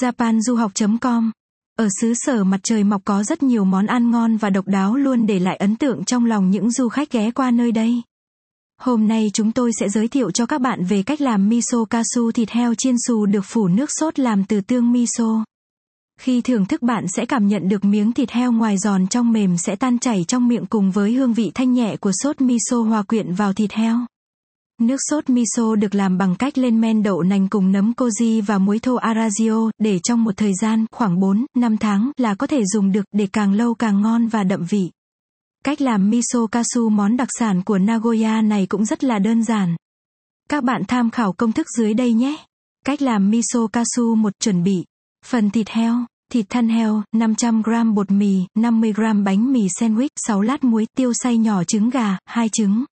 japanduhoc.com Ở xứ sở mặt trời mọc có rất nhiều món ăn ngon và độc đáo luôn để lại ấn tượng trong lòng những du khách ghé qua nơi đây. Hôm nay chúng tôi sẽ giới thiệu cho các bạn về cách làm miso kasu thịt heo chiên xù được phủ nước sốt làm từ tương miso. Khi thưởng thức bạn sẽ cảm nhận được miếng thịt heo ngoài giòn trong mềm sẽ tan chảy trong miệng cùng với hương vị thanh nhẹ của sốt miso hòa quyện vào thịt heo. Nước sốt miso được làm bằng cách lên men đậu nành cùng nấm koji và muối thô arazio để trong một thời gian khoảng 4, 5 tháng là có thể dùng được để càng lâu càng ngon và đậm vị. Cách làm miso kasu món đặc sản của Nagoya này cũng rất là đơn giản. Các bạn tham khảo công thức dưới đây nhé. Cách làm miso kasu một chuẩn bị. Phần thịt heo, thịt thăn heo, 500g bột mì, 50g bánh mì sandwich, 6 lát muối, tiêu xay nhỏ trứng gà, 2 trứng.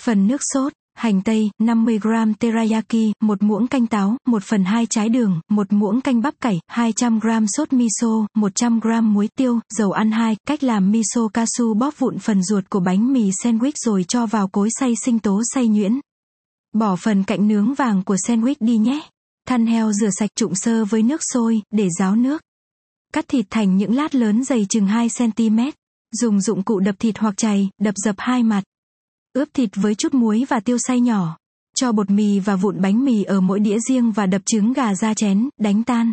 Phần nước sốt, hành tây, 50g teriyaki, một muỗng canh táo, 1 phần 2 trái đường, một muỗng canh bắp cải, 200g sốt miso, 100g muối tiêu, dầu ăn 2, cách làm miso kasu bóp vụn phần ruột của bánh mì sandwich rồi cho vào cối xay sinh tố xay nhuyễn. Bỏ phần cạnh nướng vàng của sandwich đi nhé. Thăn heo rửa sạch trụng sơ với nước sôi, để ráo nước. Cắt thịt thành những lát lớn dày chừng 2cm. Dùng dụng cụ đập thịt hoặc chày, đập dập hai mặt. Ướp thịt với chút muối và tiêu xay nhỏ. Cho bột mì và vụn bánh mì ở mỗi đĩa riêng và đập trứng gà ra chén, đánh tan.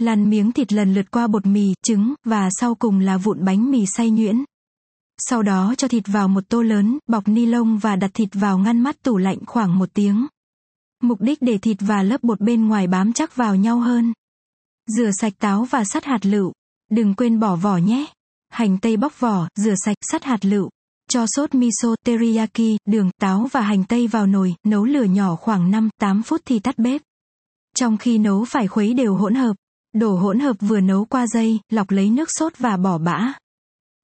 Lăn miếng thịt lần lượt qua bột mì, trứng, và sau cùng là vụn bánh mì xay nhuyễn. Sau đó cho thịt vào một tô lớn, bọc ni lông và đặt thịt vào ngăn mát tủ lạnh khoảng một tiếng. Mục đích để thịt và lớp bột bên ngoài bám chắc vào nhau hơn. Rửa sạch táo và sắt hạt lựu. Đừng quên bỏ vỏ nhé. Hành tây bóc vỏ, rửa sạch, sắt hạt lựu. Cho sốt miso, teriyaki, đường, táo và hành tây vào nồi, nấu lửa nhỏ khoảng 5-8 phút thì tắt bếp. Trong khi nấu phải khuấy đều hỗn hợp. Đổ hỗn hợp vừa nấu qua dây, lọc lấy nước sốt và bỏ bã.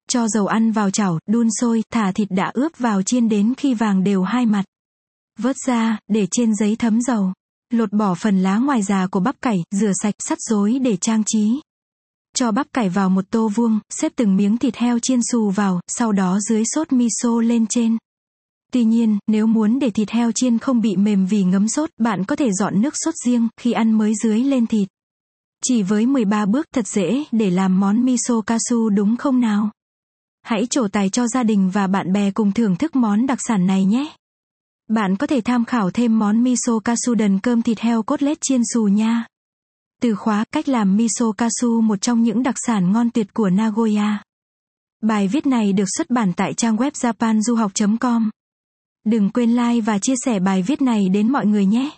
Cho dầu ăn vào chảo, đun sôi, thả thịt đã ướp vào chiên đến khi vàng đều hai mặt. Vớt ra, để trên giấy thấm dầu. Lột bỏ phần lá ngoài già của bắp cải, rửa sạch, sắt rối để trang trí. Cho bắp cải vào một tô vuông, xếp từng miếng thịt heo chiên xù vào, sau đó dưới sốt miso lên trên. Tuy nhiên, nếu muốn để thịt heo chiên không bị mềm vì ngấm sốt, bạn có thể dọn nước sốt riêng khi ăn mới dưới lên thịt. Chỉ với 13 bước thật dễ để làm món miso kasu đúng không nào? Hãy trổ tài cho gia đình và bạn bè cùng thưởng thức món đặc sản này nhé. Bạn có thể tham khảo thêm món miso kasu đần cơm thịt heo cốt lết chiên xù nha. Từ khóa, cách làm miso kasu một trong những đặc sản ngon tuyệt của Nagoya. Bài viết này được xuất bản tại trang web japanduhoc.com. Đừng quên like và chia sẻ bài viết này đến mọi người nhé.